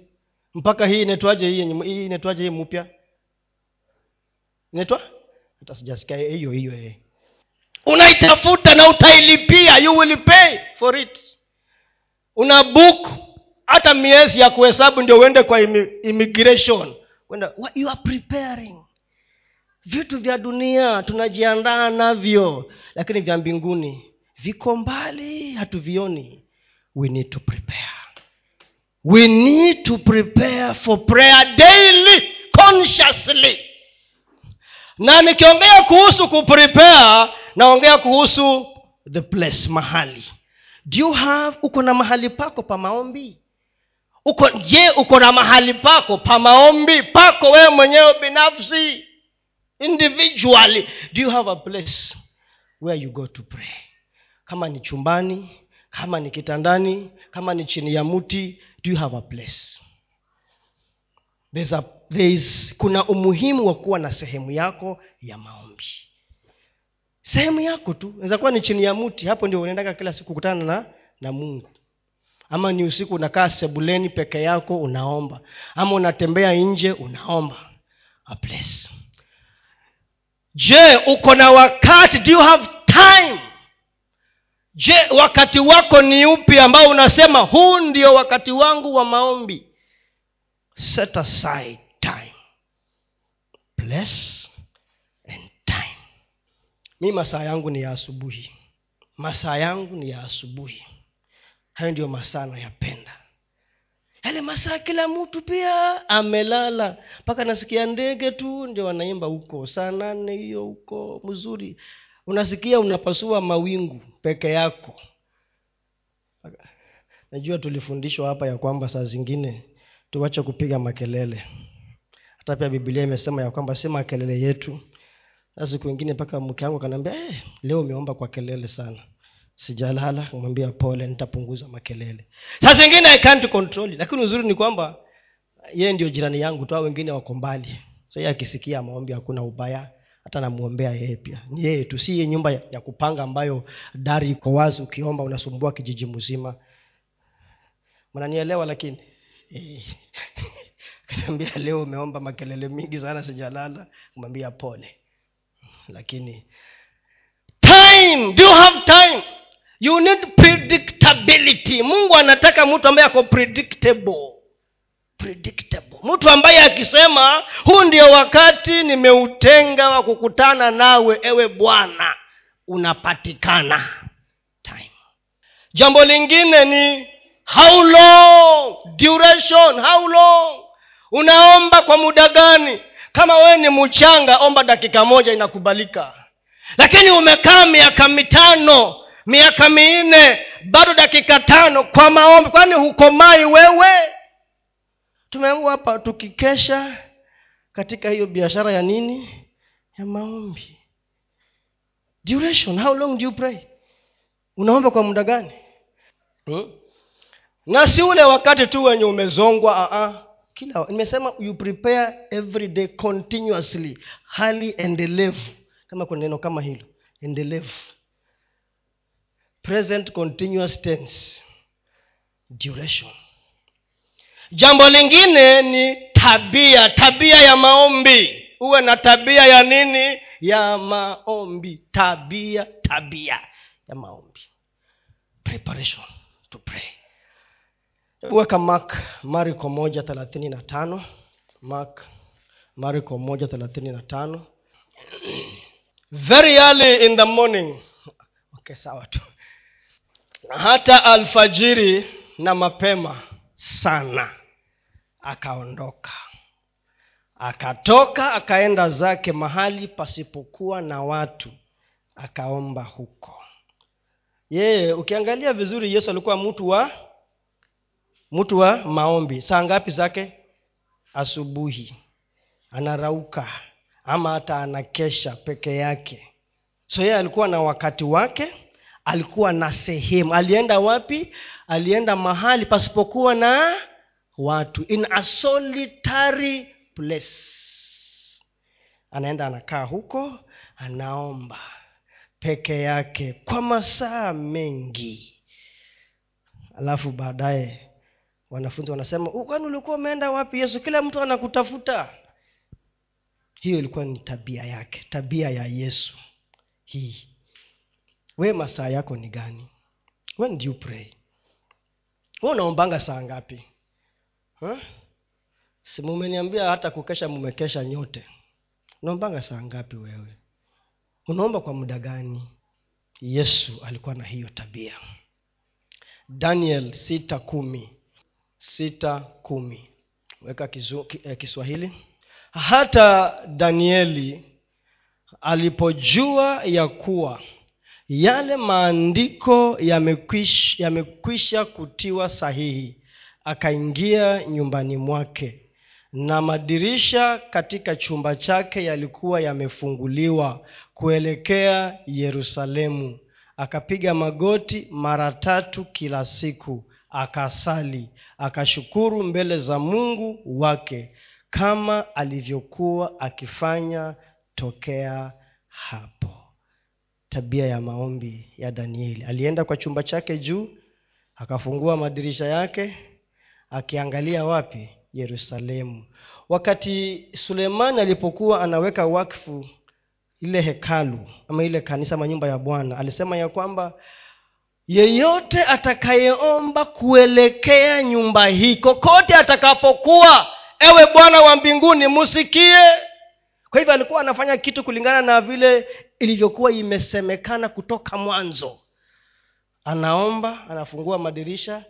Mpaka hii inaitwaje? Hii hii inaitwaje? Hii mpya? Inaitwa? Hata sijasikia hiyo hiyo eh. Unaitafuta na utailipia you will pay for it. Una book hata miezi ya kuhesabu ndio uende kwa immigration. Wenda, you are preparing? Vitu vya dunia tunajiandaa navyo lakini vya mbinguni viko mbali hatuvioni. We need to prepare. We need to prepare for prayer daily consciously. Na nikiongea kuhusu kuprepare naongea kuhusu the place mahali. Do you have uko na mahali pako pa maombi? Uko je uko na mahali pako pa maombi? Pako wewe mwenyewe binafsi individually. Do you have a place where you go to pray? Kama ni chumbani kama ni kitandani kama ni chini ya mti do you have a place? There's a, there's, kuna umuhimu wa kuwa na sehemu yako ya maombi sehemu yako tu. Inaweza kuwa ni chini ya mti hapo ndio unaendaga kila siku kukutana na na mungu. Ama ni usiku unakaa sebuleni peke yako unaomba. Ama unatembea nje unaomba. A place je uko na wakati? Do you have time? Je wakati wako ni upi ambao unasema huu ndio wakati wangu wa maombi set aside time. Place mi masaa yangu ni ya asubuhi. Masaa yangu ni ya asubuhi. Hayo ndio masaa nayapenda. Yale masaa kila mtu pia amelala. Mpaka nasikia ndege tu ndio wanaimba huko. Saa nane hiyo huko mzuri. Unasikia unapasua mawingu peke yako. Najua tulifundishwa hapa ya kwamba saa zingine tuwache kupiga makelele. Hata pia bibilia imesema ya kwamba si makelele yetu siku ingine mpaka mke wangu akanaambia eh, leo umeomba kwa kelele sana. Sijalala kumwambia pole nitapunguza makelele. Saa zingine control lakini uzuri ni kwamba yeye ndio jirani yangu tu wengine wako mbali. So akisikia maombi hakuna ubaya hata namwombea yeye pia. Ni yeye tu si nyumba ya kupanga ambayo dari iko wazi ukiomba unasumbua kijiji mzima. Mnanielewa lakini? Kaniambia leo umeomba makelele mingi sana sijalala. Kumwambia pole lakini time do you have time? You need predictability. Mungu anataka mtu ambaye ako predictable. Predictable. Mtu ambaye akisema huu ndio wakati nimeutenga wa kukutana nawe ewe bwana. Unapatikana. Time. Jambo lingine ni how long? Duration how long? Unaomba kwa muda gani kama wewe ni mchanga omba dakika moja inakubalika. Lakini umekaa miaka mitano miaka minne bado dakika tano kwa maombi. Kwani hukomai wewe? Tumeamua hapa tukikesha katika hiyo biashara ya nini? Ya maombi. Duration how long do you pray? Unaomba kwa muda gani? Hmm? na si ule wakati tu wenye umezongwa uh-uh. Kila nimesema you prepare every day continuously. Hali endelevu. Kama kuna neno kama hilo endelevu. Present continuous tense. Duration. Jambo lingine ni tabia. Tabia ya maombi. Uwe na tabia ya nini? Ya maombi. Tabia tabia ya maombi. Preparation to pray weka mark mariko moja thelathini na tano. Mark mariko moja thelathini na tano. Very early in the morning. Okay sawa tu. Hata alfajiri na mapema sana. Akaondoka. Akatoka akaenda zake mahali pasipokuwa na watu. Akaomba huko. Yeye ukiangalia vizuri yesu alikuwa mtu wa mtu wa maombi saa ngapi zake? Asubuhi. Anarauka ama hata anakesha peke yake. So yeye alikuwa na wakati wake alikuwa na sehemu. Alienda wapi? Alienda mahali pasipokuwa na watu. In a solitary place. Anaenda anakaa huko anaomba peke yake kwa masaa mengi. Alafu baadaye wanafunzi wanasema kwani ulikuwa umeenda wapi? Yesu kila mtu anakutafuta. Hiyo ilikuwa ni tabia yake tabia ya yesu. Hii we masaa yako ni gani? When do you pray. We unaombanga saa ngapi? Huh? si hata kukesha mumekesha nyote. Unaombanga saa ngapi wewe? Unaomba kwa muda gani? Yesu alikuwa na hiyo tabia. Daniel sita kumi sita weka eh, kiswahili. Hata danieli alipojua ya kuwa yale maandiko yamekwisha, yamekwisha kutiwa sahihi akaingia nyumbani mwake. Na madirisha katika chumba chake yalikuwa yamefunguliwa kuelekea yerusalemu. Akapiga magoti mara tatu kila siku akasali akashukuru mbele za mungu wake kama alivyokuwa akifanya tokea hapo. Tabia ya maombi ya danieli. Alienda kwa chumba chake juu akafungua madirisha yake akiangalia wapi? Yerusalemu. Wakati sulemani alipokuwa anaweka wakfu ile hekalu ama ile kanisa ama nyumba ya bwana alisema ya kwamba yeyote atakayeomba kuelekea nyumba hii kokote atakapokuwa ewe bwana wa mbinguni musikie. Kwa hivyo alikuwa anafanya kitu kulingana na vile ilivyokuwa imesemekana kutoka mwanzo. Anaomba anafungua madirisha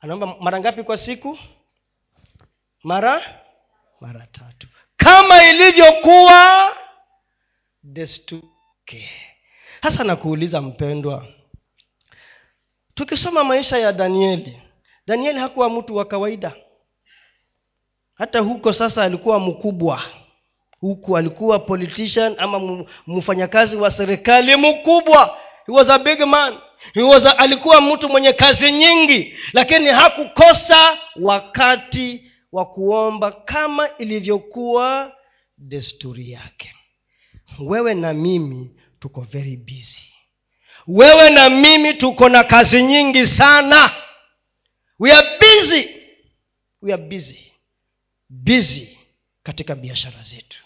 anaomba mara ngapi kwa siku? Mara mara tatu. Kama ilivyokuwa destuke hasa nakuuliza mpendwa tukisoma maisha ya danieli danieli hakuwa mtu wa kawaida. Hata huko sasa alikuwa mkubwa. Huku alikuwa politician ama mfanyakazi wa serikali mkubwa. He was a big man. He was a, alikuwa mtu mwenye kazi nyingi lakini hakukosa wakati wa kuomba kama ilivyokuwa desturi yake. Wewe na mimi tuko very busy wewe na mimi tuko na kazi nyingi sana. We are busy. We are busy. Busy katika biashara zetu.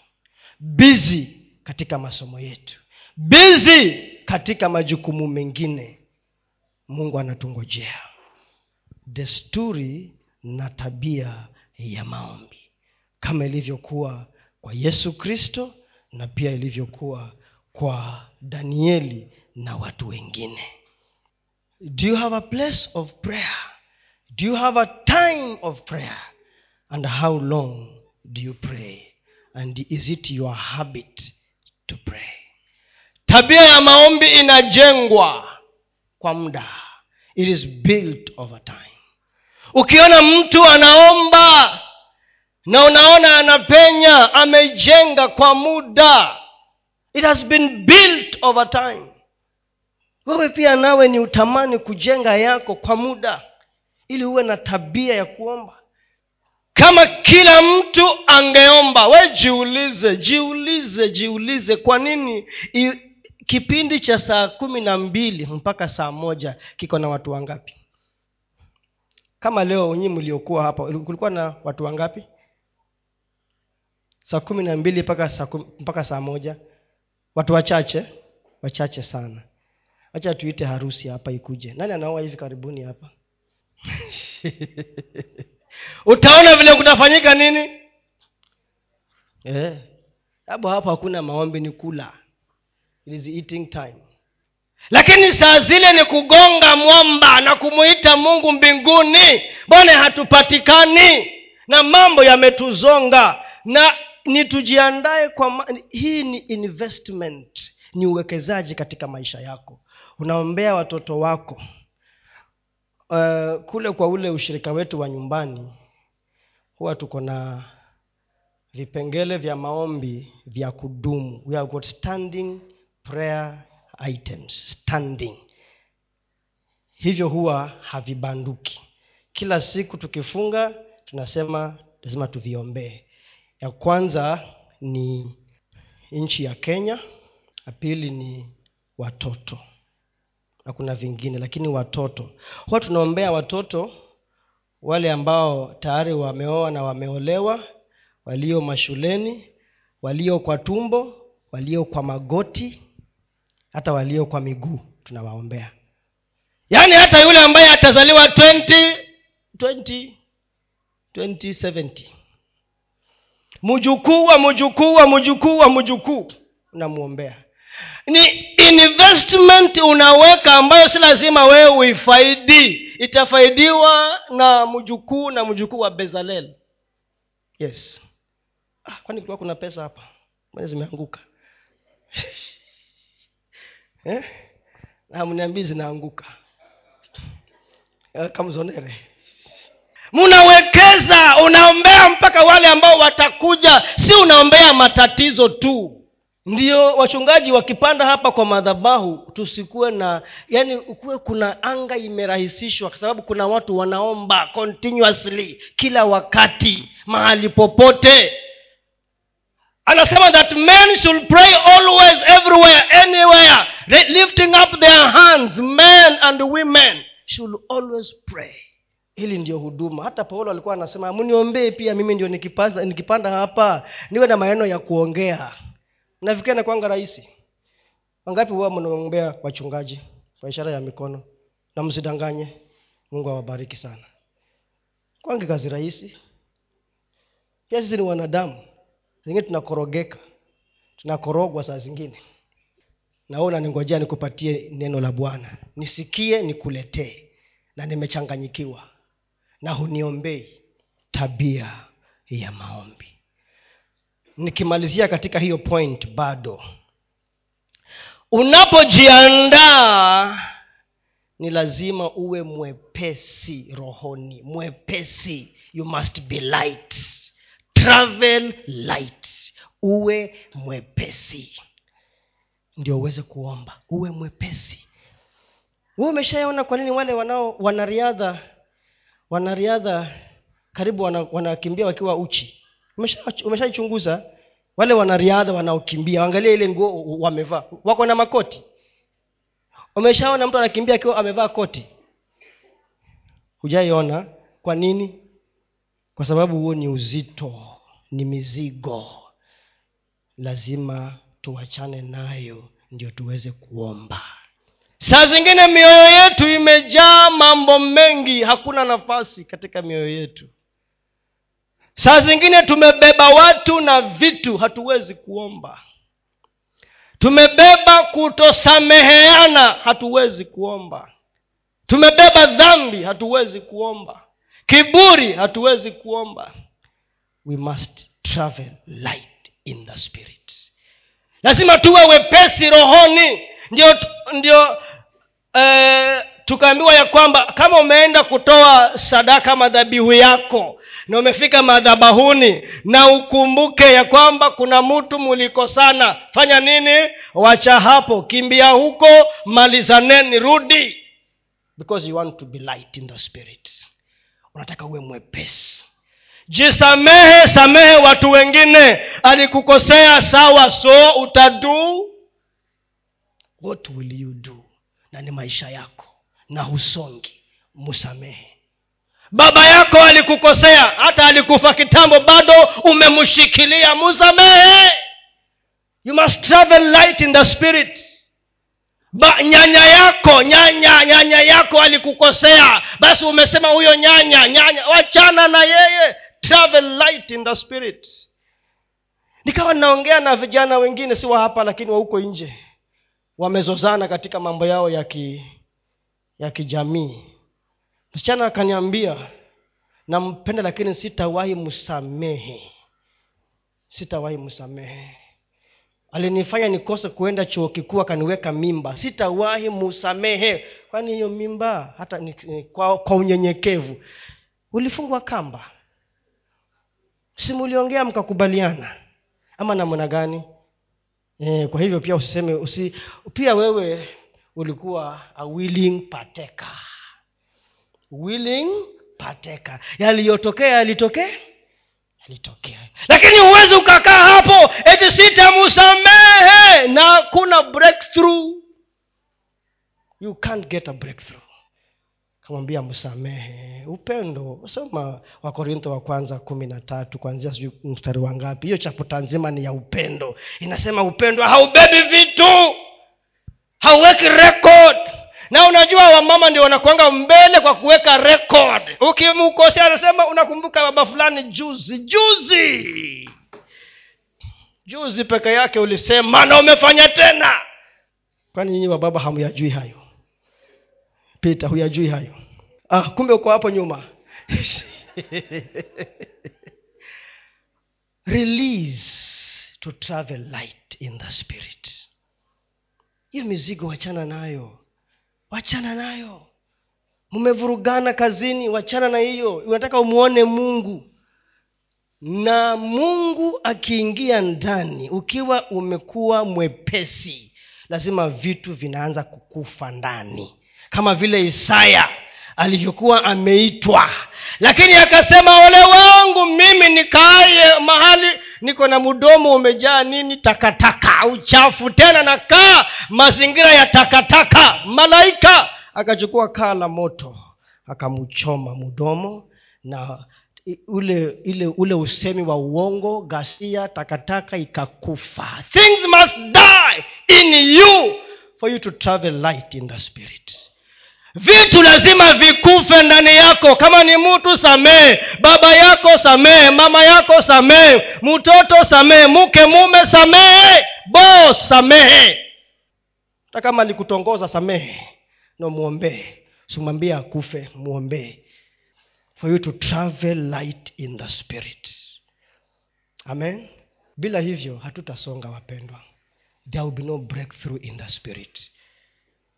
Busy katika masomo yetu. Busy katika majukumu mengine. Mungu anatungojea. Desturi na tabia ya maombi. Kama ilivyokuwa kwa yesu kristo na pia ilivyokuwa kwa danieli na watu wengine. Do you have a place of prayer? Do you have a time of prayer? And how long do you pray? And is it your habit to pray? Tabia ya maombi inajengwa kwa muda. It is built over time. Ukiona mtu anaomba na unaona anapenya amejenga kwa muda. It has been built over time wewe pia nawe ni utamani kujenga yako kwa muda ili uwe na tabia ya kuomba. Kama kila mtu angeomba we jiulize jiulize jiulize kwa nini i, kipindi cha saa kumi na mbili mpaka saa moja kiko na watu wangapi? Kama leo nyii mliokuwa hapa kulikuwa na watu wangapi? Saa kumi na mbili mpaka saa, mpaka saa moja. Watu wachache wachache sana wacha tuite harusi hapa ikuje. Nani anaoa hivi karibuni hapa? Utaona vile kutafanyika nini? Eh. hapo hapo hakuna maombi ni kula. It is eating time. Lakini saa zile ni kugonga mwamba na kumuita mungu mbinguni. Mbone hatupatikani? Na mambo yametuzonga. Na ni tujiandae kwa ma- hii ni investment. Ni uwekezaji katika maisha yako unaombea watoto wako. Uh, kule kwa ule ushirika wetu wa nyumbani huwa tuko na vipengele vya maombi vya kudumu. We have got standing prayer items standing. Hivyo huwa havibanduki. Kila siku tukifunga tunasema lazima tuviombee. Ya kwanza ni nchi ya kenya ya pili ni watoto na vingine lakini watoto. Huwa tunaombea watoto wale ambao tayari wameoa na wameolewa walio mashuleni walio kwa tumbo walio kwa magoti hata walio kwa miguu tunawaombea. Yaani hata yule ambaye atazaliwa 20 20 2070 mjukuu wa mjukuu wa mjukuu wa mjukuu unamwombea ni investment unaweka ambayo si lazima wewe uifaidi. Itafaidiwa na mjukuu na mjukuu wa bezalel. Yes. Ah, kwani kulikuwa kuna pesa hapa? Mbona zimeanguka? Eh? na zinaanguka. Eh, kamzonere mnawekeza unaombea mpaka wale ambao watakuja. Si unaombea matatizo tu ndio wachungaji wakipanda hapa kwa madhabahu tusikuwe na yani kuwe kuna anga imerahisishwa kwa sababu kuna watu wanaomba continuously kila wakati mahali popote. Anasema that men should pray always everywhere anywhere lifting up their hands men and women should always pray. Hili ndio huduma. Hata paulo alikuwa anasema mniombee pia mimi ndio nikipanda, nikipanda hapa niwe na maneno ya kuongea nafikiria nakwanga rahisi. Wangapi huwa mnaombea wachungaji kwa ishara ya mikono? Na msidanganye. Mungu awabariki sana. Kwange kazi rahisi. Pia sisi ni wanadamu. Zingine tunakorogeka. Tunakorogwa saa zingine. Na wewe unaningojea nikupatie neno la bwana. Nisikie nikuletee. Na nimechanganyikiwa. Na huniombei. Tabia ya maombi nikimalizia katika hiyo point bado. Unapojiandaa ni lazima uwe mwepesi rohoni. Mwepesi you must be light. Travel light. Uwe mwepesi. Ndio uweze kuomba. Uwe mwepesi. We umeshaona kwa nini wale wanao wanariadha wanariadha karibu wana- wanakimbia wakiwa uchi Umesha- umeshaichunguza wale wanariadha wanaokimbia angalia ile nguo wamevaa. Wako na makoti? Umeshaona mtu anakimbia akiwa amevaa koti? Hujaiona. Kwa nini? Kwa sababu huo ni uzito ni mizigo. Lazima tuachane nayo ndio tuweze kuomba. Saa zingine mioyo yetu imejaa mambo mengi hakuna nafasi katika mioyo yetu saa zingine tumebeba watu na vitu hatuwezi kuomba. Tumebeba kutosameheana hatuwezi kuomba. Tumebeba dhambi hatuwezi kuomba. Kiburi hatuwezi kuomba. We must travel light in the spirit. Lazima tuwe wepesi rohoni. Ndio ndio eh, tukaambiwa ya kwamba kama umeenda kutoa sadaka madhabihu yako na umefika madhabahuni na ukumbuke ya kwamba kuna mtu mulikosana. Fanya nini? Wacha hapo kimbia huko malizaneni rudi. Because you want to be light in the spirit. Unataka uwe mwepesi. Jisamehe samehe watu wengine. Alikukosea sawa so utadu. What will you do? Na ni maisha yako. Na husongi. Musamehe baba yako alikukosea hata alikufa kitambo bado umemshikilia. Musamehe. You must travel light in the spirit. Ba, nyanya yako nyanya nyanya yako alikukosea. Basi umesema huyo nyanya nyanya wachana na yeye. Travel light in the spirit. Nikawa ninaongea na vijana wengine si wa hapa lakini wa huko nje. Wamezozana katika mambo yao ya ki ya kijamii msichana akaniambia nampenda lakini sitawahi msamehe. Sitawahi msamehe. Alinifanya nikose kuenda chuo kikuu akaniweka mimba. Sitawahi musamehe kwani hiyo mimba hata ni, ni, kwa, kwa unyenyekevu. Ulifungwa kamba. Simuliongea mkakubaliana. Ama namna gani? E, kwa hivyo pia usiseme usi, pia wewe ulikuwa a willing partaker willing partaker. Yaliyotokea yalitokea yalitokea. Lakini huwezi ukakaa hapo eti sitamusamehe na kuna breakthrough. You can't get a breakthrough. Kamwambia msamehe. Upendo. Soma wakorintho wa kwanza kumi na tatu kwanzia sijui mstari wa ngapi. Hiyo chaputa nzima ni ya upendo. Inasema upendo haubebi vitu. Hauweki record na unajua wamama ndio wanakwanga mbele kwa kuweka record. Ukimkosea anasema unakumbuka baba fulani juzi juzi. Juzi peke yake ulisema na umefanya tena. Kwani nyinyi wababa hamyajui hayo? Pita huyajui hayo? Ah, kumbe uko hapo nyuma. Release to travel light in the spirit. Hiyo mizigo wachana nayo wachana nayo. Mmevurugana kazini wachana na hiyo. Unataka umwone mungu. Na mungu akiingia ndani ukiwa umekuwa mwepesi lazima vitu vinaanza kukufa ndani. Kama vile isaya alivyokuwa ameitwa. Lakini akasema ole wangu mimi nikaaye mahali niko na mdomo umejaa nini? Takataka. Uchafu. Tena na kaa mazingira ya takataka. Malaika akachukua kaa la moto akamchoma mdomo na ule ile ule usemi wa uongo ghasia takataka ikakufa. Things must die in you for you to travel light in the spirit vitu lazima vikufe ndani yako. Kama ni mtu samehe. Baba yako samehe. Mama yako samehe. Mtoto samehe. Mke mume samehe. Bos samehe. Hata kama alikutongoza samehe. No mwombee simwambie akufe mwombee for you to travel light in the spirit. Amen. Bila hivyo hatutasonga wapendwa. There will be no breakthrough in the spirit.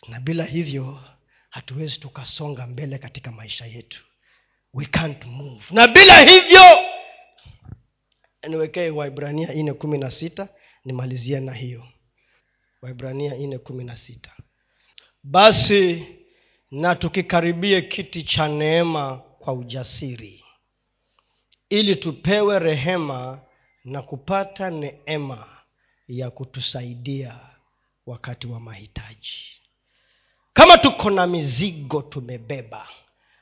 Na bila hivyo hatuwezi tukasonga mbele katika maisha yetu. We can't move. Na bila hivyo niwekee waibrania ine kumi na sita nimalizie na hiyo. Waibrania ine kumi na sita. Basi na tukikaribie kiti cha neema kwa ujasiri ili tupewe rehema na kupata neema ya kutusaidia wakati wa mahitaji kama tuko na mizigo tumebeba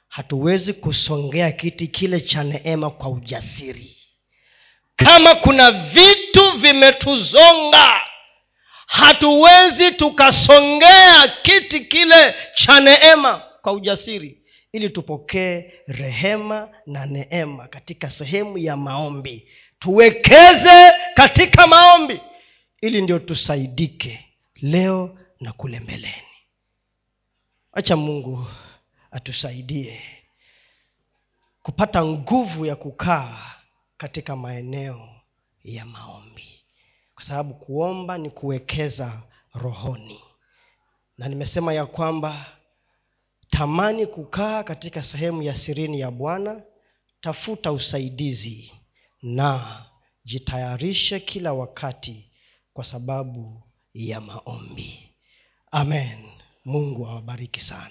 hatuwezi kusongea kiti kile cha neema kwa ujasiri. Kama kuna vitu vimetuzonga hatuwezi tukasongea kiti kile cha neema kwa ujasiri ili tupokee rehema na neema katika sehemu ya maombi. Tuwekeze katika maombi ili ndio tusaidike leo na kule mbeleni acha mungu atusaidie kupata nguvu ya kukaa katika maeneo ya maombi. Kwa sababu kuomba ni kuwekeza rohoni. Na nimesema ya kwamba tamani kukaa katika sehemu ya sirini ya bwana tafuta usaidizi na jitayarishe kila wakati kwa sababu ya maombi. Amen mungu awabariki sana